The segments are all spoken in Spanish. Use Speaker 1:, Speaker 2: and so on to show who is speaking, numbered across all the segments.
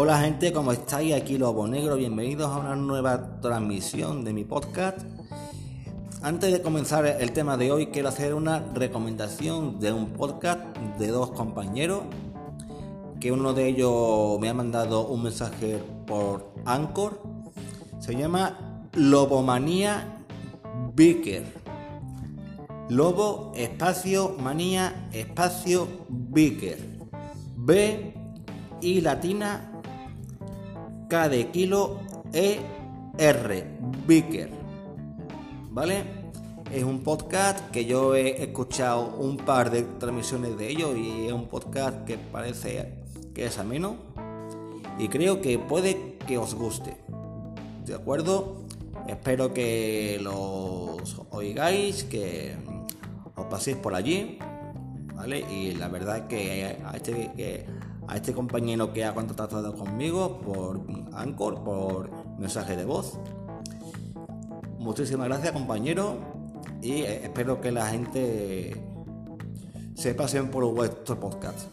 Speaker 1: Hola gente, ¿cómo estáis? Aquí Lobo Negro, bienvenidos a una nueva transmisión de mi podcast. Antes de comenzar el tema de hoy, quiero hacer una recomendación de un podcast de dos compañeros, que uno de ellos me ha mandado un mensaje por Anchor. Se llama Lobomanía Vicker. Lobo, espacio, manía, espacio, Vicker. B y latina K de kilo E R. ¿Vale? Es un podcast que yo he escuchado un par de transmisiones de ellos y es un podcast que parece que es ameno y creo que puede que os guste. ¿De acuerdo? Espero que los oigáis, que os paséis por allí, ¿vale? Y la verdad que a este, que a este compañero que ha contactado conmigo por Anchor, por mensaje de voz. Muchísimas gracias compañero y eh, espero que la gente se pasen por vuestro podcast.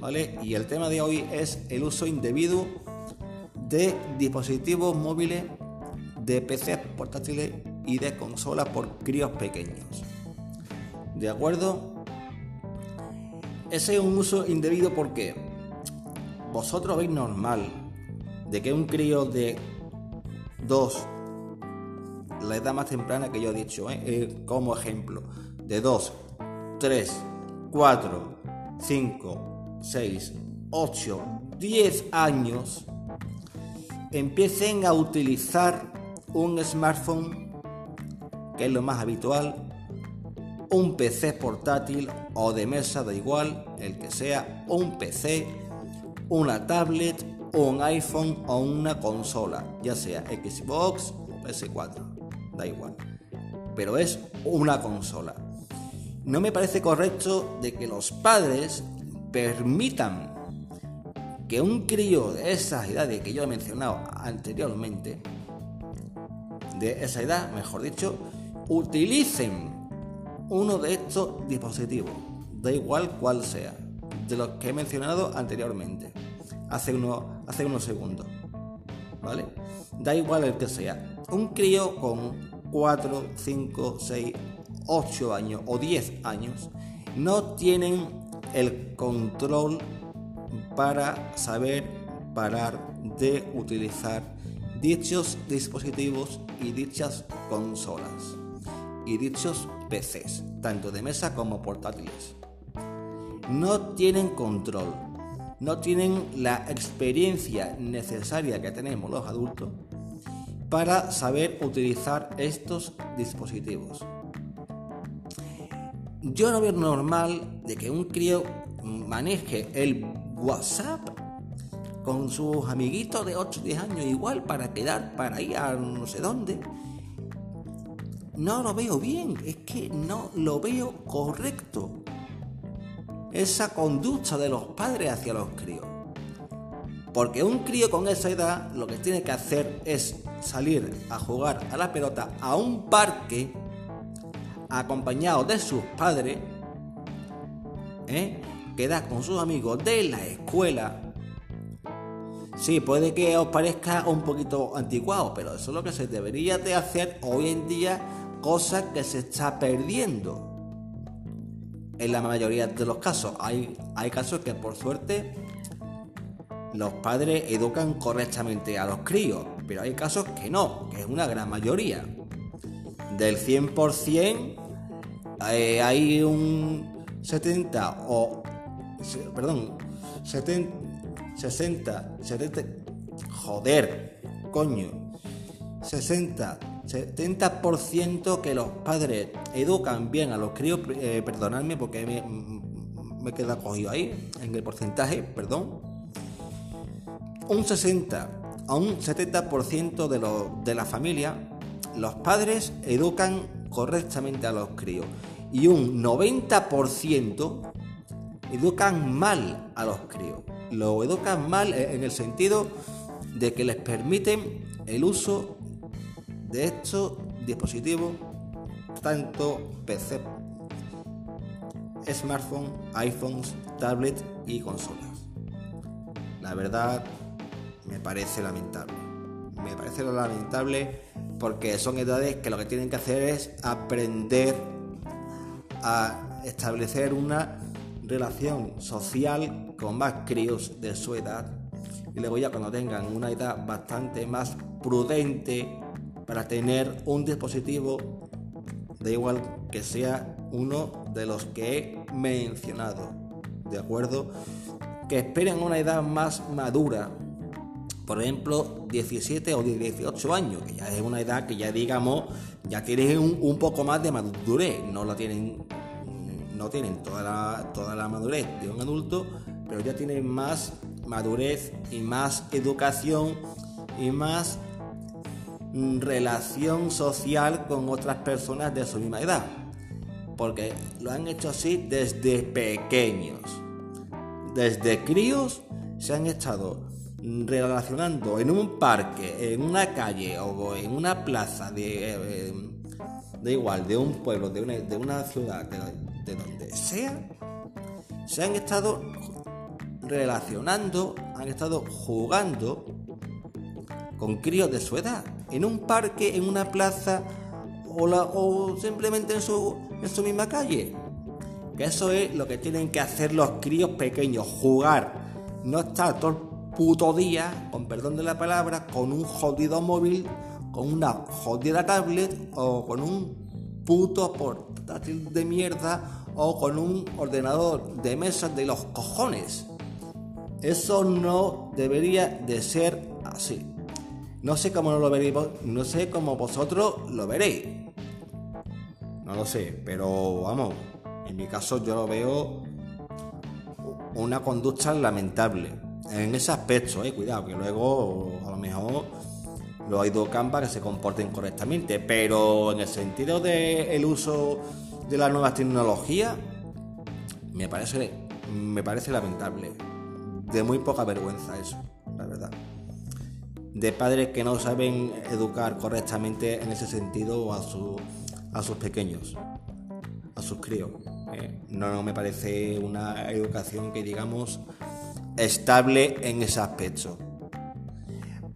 Speaker 1: ¿Vale? Y el tema de hoy es el uso indebido de dispositivos móviles, de PCs portátiles y de consolas por críos pequeños. ¿De acuerdo? Ese es un uso indebido porque vosotros veis normal de que un crío de 2, la edad más temprana que yo he dicho, ¿eh? Eh, como ejemplo, de 2, 3, 4, 5, 6, 8, 10 años, empiecen a utilizar un smartphone, que es lo más habitual, un PC portátil o de mesa, da igual, el que sea, un PC una tablet o un iPhone o una consola, ya sea Xbox o PS4, da igual. Pero es una consola. No me parece correcto de que los padres permitan que un crío de esas edades que yo he mencionado anteriormente, de esa edad, mejor dicho, utilicen uno de estos dispositivos, da igual cuál sea de los que he mencionado anteriormente, hace, uno, hace unos segundos. ¿Vale? Da igual el que sea. Un crío con 4, 5, 6, 8 años o 10 años no tienen el control para saber parar de utilizar dichos dispositivos y dichas consolas y dichos PCs, tanto de mesa como portátiles no tienen control, no tienen la experiencia necesaria que tenemos los adultos para saber utilizar estos dispositivos. Yo no veo normal de que un crío maneje el WhatsApp con sus amiguitos de 8 o 10 años igual para quedar para ir a no sé dónde. No lo veo bien, es que no lo veo correcto esa conducta de los padres hacia los críos. Porque un crío con esa edad lo que tiene que hacer es salir a jugar a la pelota a un parque acompañado de sus padres, ¿eh? quedar con sus amigos de la escuela. Sí, puede que os parezca un poquito anticuado, pero eso es lo que se debería de hacer hoy en día, cosa que se está perdiendo en la mayoría de los casos. Hay, hay casos que por suerte los padres educan correctamente a los críos, pero hay casos que no, que es una gran mayoría. Del 100% eh, hay un 70 o perdón, 70, 60, 70 joder, coño. 60, 70% que los padres educan bien a los críos, eh, perdonadme porque me, me queda cogido ahí, en el porcentaje, perdón. Un 60 a un 70% de, de la familia, los padres educan correctamente a los críos. Y un 90% educan mal a los críos. Lo educan mal en el sentido de que les permiten el uso de estos dispositivos, tanto PC, smartphone, iPhones, tablets y consolas. La verdad me parece lamentable. Me parece lamentable porque son edades que lo que tienen que hacer es aprender a establecer una relación social con más críos de su edad y luego ya cuando tengan una edad bastante más prudente para tener un dispositivo da igual que sea uno de los que he mencionado de acuerdo que esperen una edad más madura por ejemplo 17 o 18 años que ya es una edad que ya digamos ya tienen un, un poco más de madurez no la tienen no tienen toda la, toda la madurez de un adulto, pero ya tienen más madurez y más educación y más relación social con otras personas de su misma edad. Porque lo han hecho así desde pequeños. Desde críos se han estado relacionando en un parque, en una calle o en una plaza de, eh, de igual, de un pueblo, de una, de una ciudad, de, de donde sea, se han estado relacionando, han estado jugando con críos de su edad, en un parque, en una plaza o, o simplemente en su, en su misma calle. Que eso es lo que tienen que hacer los críos pequeños, jugar, no estar todo el puto día, con perdón de la palabra, con un jodido móvil, con una jodida tablet o con un puto portátil de mierda o con un ordenador de mesa de los cojones. Eso no debería de ser así. No sé cómo no lo veréis, no sé cómo vosotros lo veréis. No lo sé, pero vamos, en mi caso yo lo veo una conducta lamentable. En ese aspecto, eh, cuidado, que luego a lo mejor lo hay dos campas que se comporten correctamente, pero en el sentido del el uso de las nuevas tecnologías me parece, me parece lamentable. De muy poca vergüenza eso. De padres que no saben educar correctamente en ese sentido a, su, a sus pequeños, a sus críos. ¿eh? no, no me parece una educación que digamos estable en ese aspecto.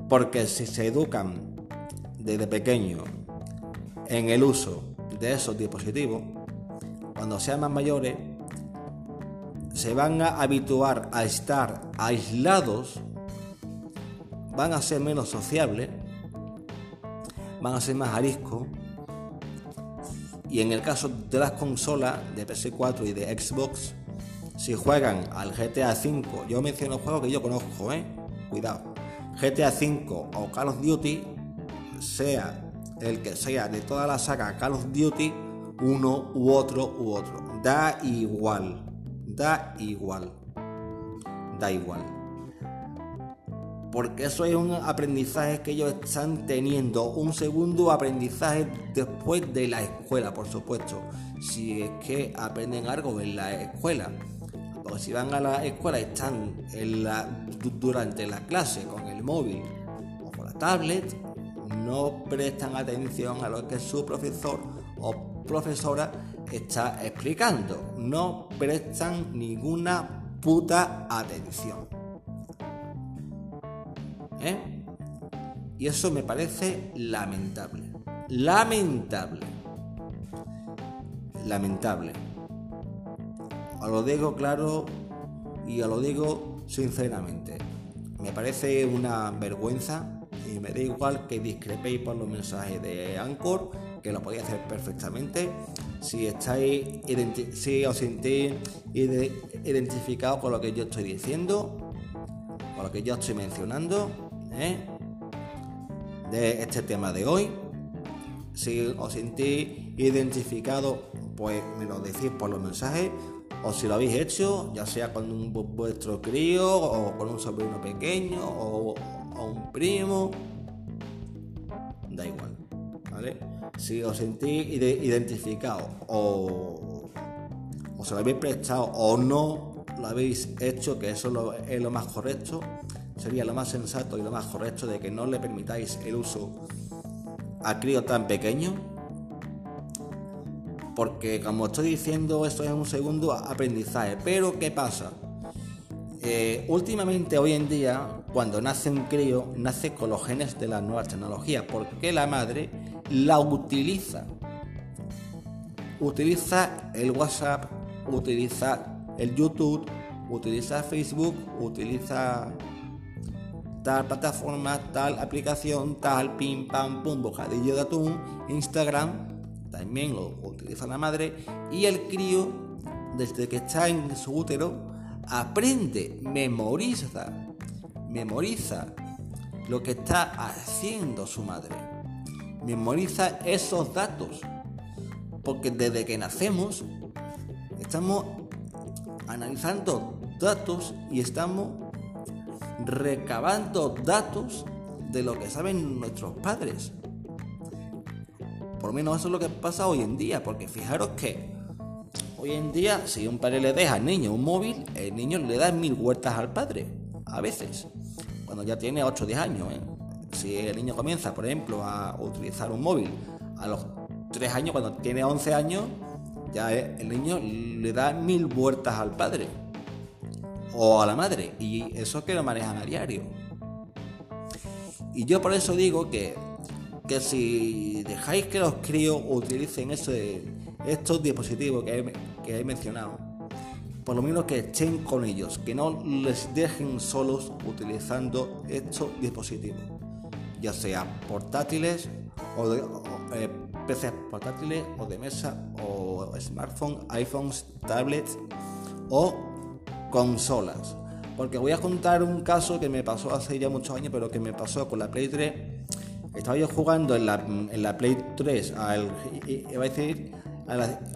Speaker 1: Porque si se educan desde pequeños en el uso de esos dispositivos, cuando sean más mayores, se van a habituar a estar aislados, van a ser menos sociables, van a ser más ariscos. Y en el caso de las consolas de PS4 y de Xbox, si juegan al GTA V, yo menciono juegos que yo conozco, ¿eh? Cuidado. GTA V o Call of Duty, sea el que sea de toda la saga Call of Duty, uno u otro u otro. Da igual, da igual, da igual. Porque eso es un aprendizaje que ellos están teniendo, un segundo aprendizaje después de la escuela, por supuesto. Si es que aprenden algo en la escuela. Porque si van a la escuela están durante la clase con el móvil o con la tablet, no prestan atención a lo que su profesor o profesora está explicando. No prestan ninguna puta atención. ¿Eh? Y eso me parece lamentable. Lamentable. Lamentable. Os lo digo claro y os lo digo sinceramente. Me parece una vergüenza y me da igual que discrepéis por los mensajes de Anchor, que lo podéis hacer perfectamente. Si estáis si os sentís identificados con lo que yo estoy diciendo, con lo que yo estoy mencionando, ¿eh? de este tema de hoy. Si os sentís identificados, pues me lo decís por los mensajes. O si lo habéis hecho, ya sea con un, vuestro crío o con un sobrino pequeño o un primo, da igual, ¿vale? Si os sentís identificado o, o se lo habéis prestado o no lo habéis hecho, que eso es lo más correcto, sería lo más sensato y lo más correcto de que no le permitáis el uso a crío tan pequeño, porque como estoy diciendo, esto es un segundo aprendizaje. Pero ¿qué pasa? eh, últimamente, hoy en día, cuando nace un crío, nace con los genes de las nuevas tecnologías, porque la madre la utiliza. Utiliza el WhatsApp, utiliza el YouTube, utiliza Facebook, utiliza tal plataforma, tal aplicación, tal pim pam pum, bocadillo de atún, Instagram, también lo utiliza la madre y el crío, desde que está en su útero, aprende, memoriza, memoriza lo que está haciendo su madre. Memoriza esos datos. Porque desde que nacemos estamos analizando datos y estamos recabando datos de lo que saben nuestros padres. Por lo menos eso es lo que pasa hoy en día, porque fijaros que Hoy en día, si un padre le deja al niño un móvil, el niño le da mil vueltas al padre, a veces, cuando ya tiene 8 o 10 años. ¿eh? Si el niño comienza, por ejemplo, a utilizar un móvil a los 3 años, cuando tiene 11 años, ya el niño le da mil vueltas al padre o a la madre, y eso que lo manejan a diario. Y yo por eso digo que, que si dejáis que los críos utilicen ese estos dispositivos que he, mencionado, por lo menos que estén con ellos, que no les dejen solos utilizando estos dispositivos, ya sea portátiles o, de, eh, PCs portátiles o de mesa o smartphones, iPhones, tablets o consolas. Porque voy a contar un caso que me pasó hace ya muchos años, pero que me pasó con la Play 3. Estaba yo jugando en la, en la Play 3 al, iba a decir,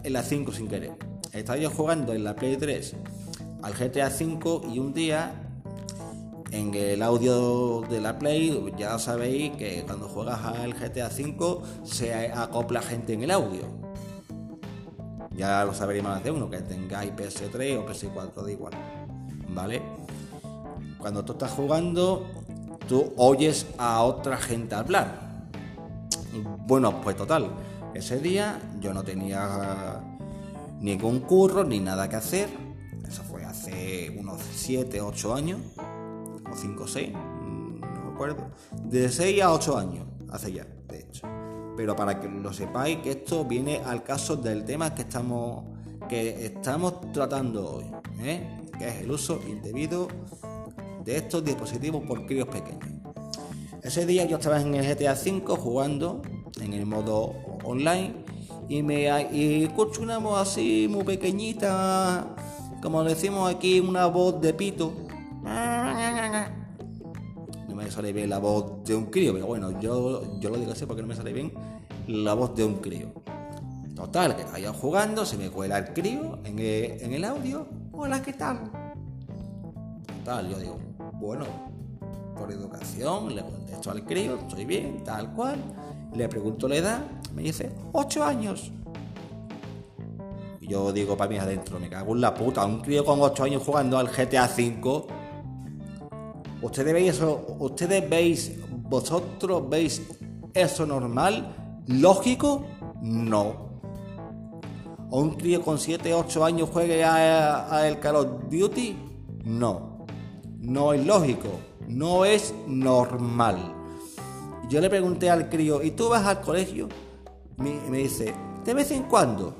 Speaker 1: en la 5 sin querer. Estaba yo jugando en la Play 3 al GTA 5 y un día en el audio de la Play ya sabéis que cuando juegas al GTA 5 se acopla gente en el audio. Ya lo sabréis más de uno, que tengáis PS3 o PS4, da igual. ¿Vale? Cuando tú estás jugando, tú oyes a otra gente hablar. Bueno, pues total ese día yo no tenía ningún curro ni nada que hacer. Eso fue hace unos 7, 8 años. O 5, 6, no me acuerdo. De 6 a 8 años hace ya, de hecho. Pero para que lo sepáis que esto viene al caso del tema que estamos, que estamos tratando hoy. ¿eh? Que es el uso indebido de estos dispositivos por críos pequeños. Ese día yo estaba en el GTA V jugando en el modo online y me y escucho una voz así muy pequeñita, como decimos aquí, una voz de pito. Sale bien la voz de un crío, pero bueno, yo, yo lo digo así porque no me sale bien la voz de un crío. Total, que estaba jugando, se me cuela el crío en el, en el audio. Hola, ¿qué tal? Total, yo digo, bueno, por educación, le contesto al crío, estoy bien, tal cual. Le pregunto la edad, me dice, 8 años. Yo digo para mí adentro, me cago en la puta, un crío con 8 años jugando al GTA V. ¿Ustedes veis eso? ¿Ustedes veis, vosotros veis eso normal? ¿Lógico? No. ¿O un crío con 7, 8 años juegue a, el Call of Duty? No. No es lógico. No es normal. Yo le pregunté al crío, ¿y tú vas al colegio? Me dice, de vez en cuando.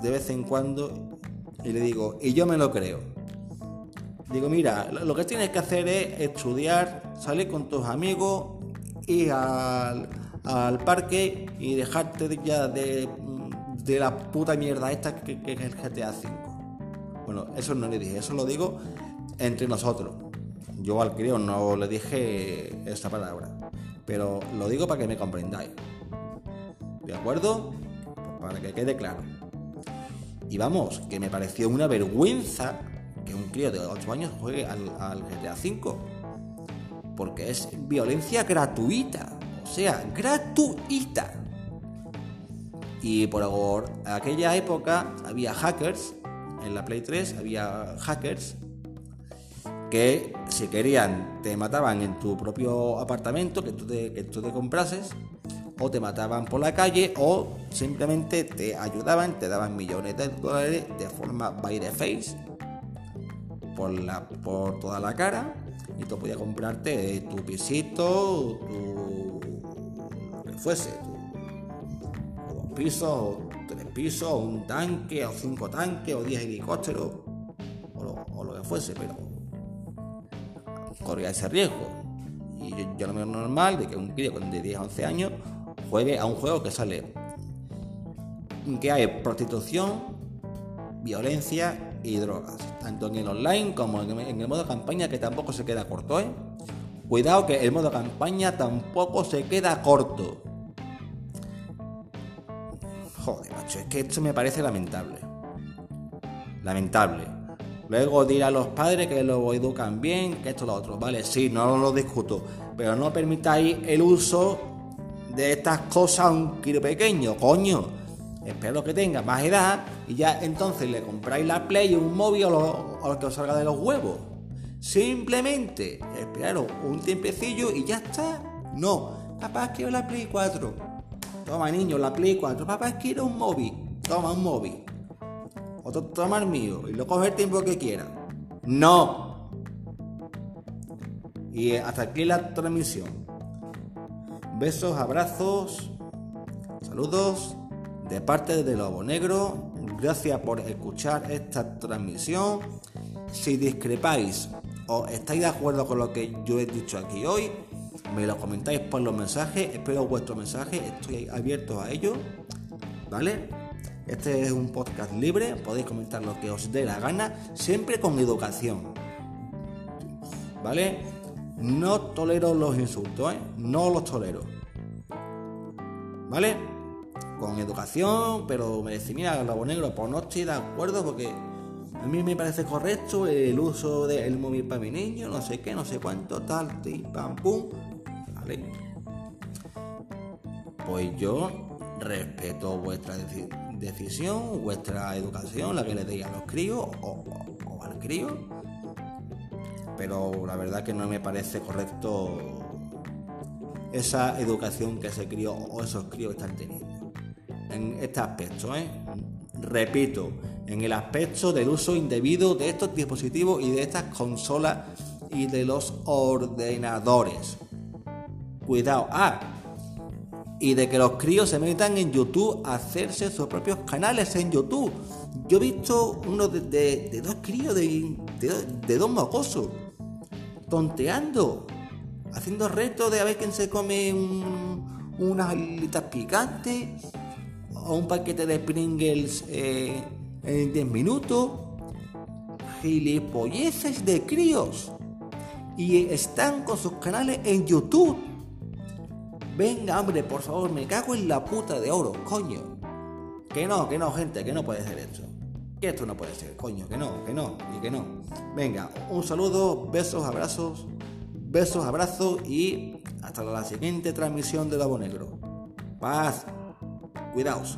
Speaker 1: De vez en cuando. Y le digo, y yo me lo creo. Digo, mira, lo que tienes que hacer es estudiar, salir con tus amigos, ir al, parque y dejarte ya de, de, la puta mierda esta que, que es el GTA V. Bueno, eso no le dije, eso lo digo entre nosotros. Yo al crío no le dije esta palabra, pero lo digo para que me comprendáis. ¿De acuerdo? Para que quede claro. Y vamos, que me pareció una vergüenza que un crío de 8 años juegue al, al GTA. Porque es violencia gratuita. O sea, gratuita. Y por aquella época había hackers. En la Play 3 había hackers que si querían te mataban en tu propio apartamento que tú te, que tú te comprases o te mataban por la calle o simplemente te ayudaban, te daban millones de dólares de forma by the face por, la, por toda la cara y tú podías comprarte tu pisito, tu, lo que fuese, tu, dos pisos, o tres pisos, o un tanque, o cinco tanques, o diez helicópteros, o lo, que fuese, pero corría ese riesgo. Y yo, lo veo normal de que un crío de 10 a 11 años juegue a un juego que sale que hay prostitución, violencia y drogas, tanto en el online como en el modo campaña que tampoco se queda corto, ¿eh? Cuidado que el modo campaña tampoco se queda corto. Joder, macho, es que esto me parece lamentable. Lamentable. Luego dirá a los padres que lo educan bien, que esto lo otro. Vale, sí, no lo discuto. Pero no permitáis el uso de estas cosas a un kilo pequeño, coño espero que tenga más edad y ya entonces le compráis la Play o un móvil o lo, que os salga de los huevos. Simplemente esperaros un tiempecillo y ya está. No, papá quiero la Play 4. Toma niño, la Play 4. Papá quiero un móvil. Toma un móvil. Otro toma el mío y lo coge el tiempo que quiera. No. Y hasta aquí la transmisión. Besos, abrazos, saludos de parte de Lobo Negro, gracias por escuchar esta transmisión. Si discrepáis o estáis de acuerdo con lo que yo he dicho aquí hoy, me lo comentáis por los mensajes. Espero vuestro mensaje, estoy abierto a ello. ¿Vale? Este es un podcast libre, podéis comentar lo que os dé la gana, siempre con educación. ¿Vale? No tolero los insultos, ¿eh? No los tolero. ¿Vale? Con educación, pero me decía, mira, Lobo Negro, pues no estoy de acuerdo porque a mí me parece correcto el uso del móvil para mi niño, no sé qué, no sé cuánto, tal, ti, pam, pum. Vale. Pues yo respeto vuestra decisión, vuestra educación, la que le deis a los críos o, al crío. Pero la verdad que no me parece correcto esa educación que ese crío o esos críos están teniendo en este aspecto. ¿eh? Repito, en el aspecto del uso indebido de estos dispositivos y de estas consolas y de los ordenadores. Cuidado. Ah, y de que los críos se metan en YouTube a hacerse sus propios canales en YouTube. Yo he visto uno de, dos críos, de, dos mocosos, tonteando, haciendo retos de a ver quién se come unas alitas picantes o un paquete de Pringles eh, en 10 minutos. Gilipolleces de críos. Y están con sus canales en YouTube. Venga, hombre, por favor, me cago en la puta de oro, coño. Que no, que no, gente, que no puede ser esto. Que esto no puede ser, coño, que no, que no, y que no. Venga, un saludo, besos, abrazos, besos, abrazos y hasta la siguiente transmisión de Labo Negro. Paz. Cuidaos.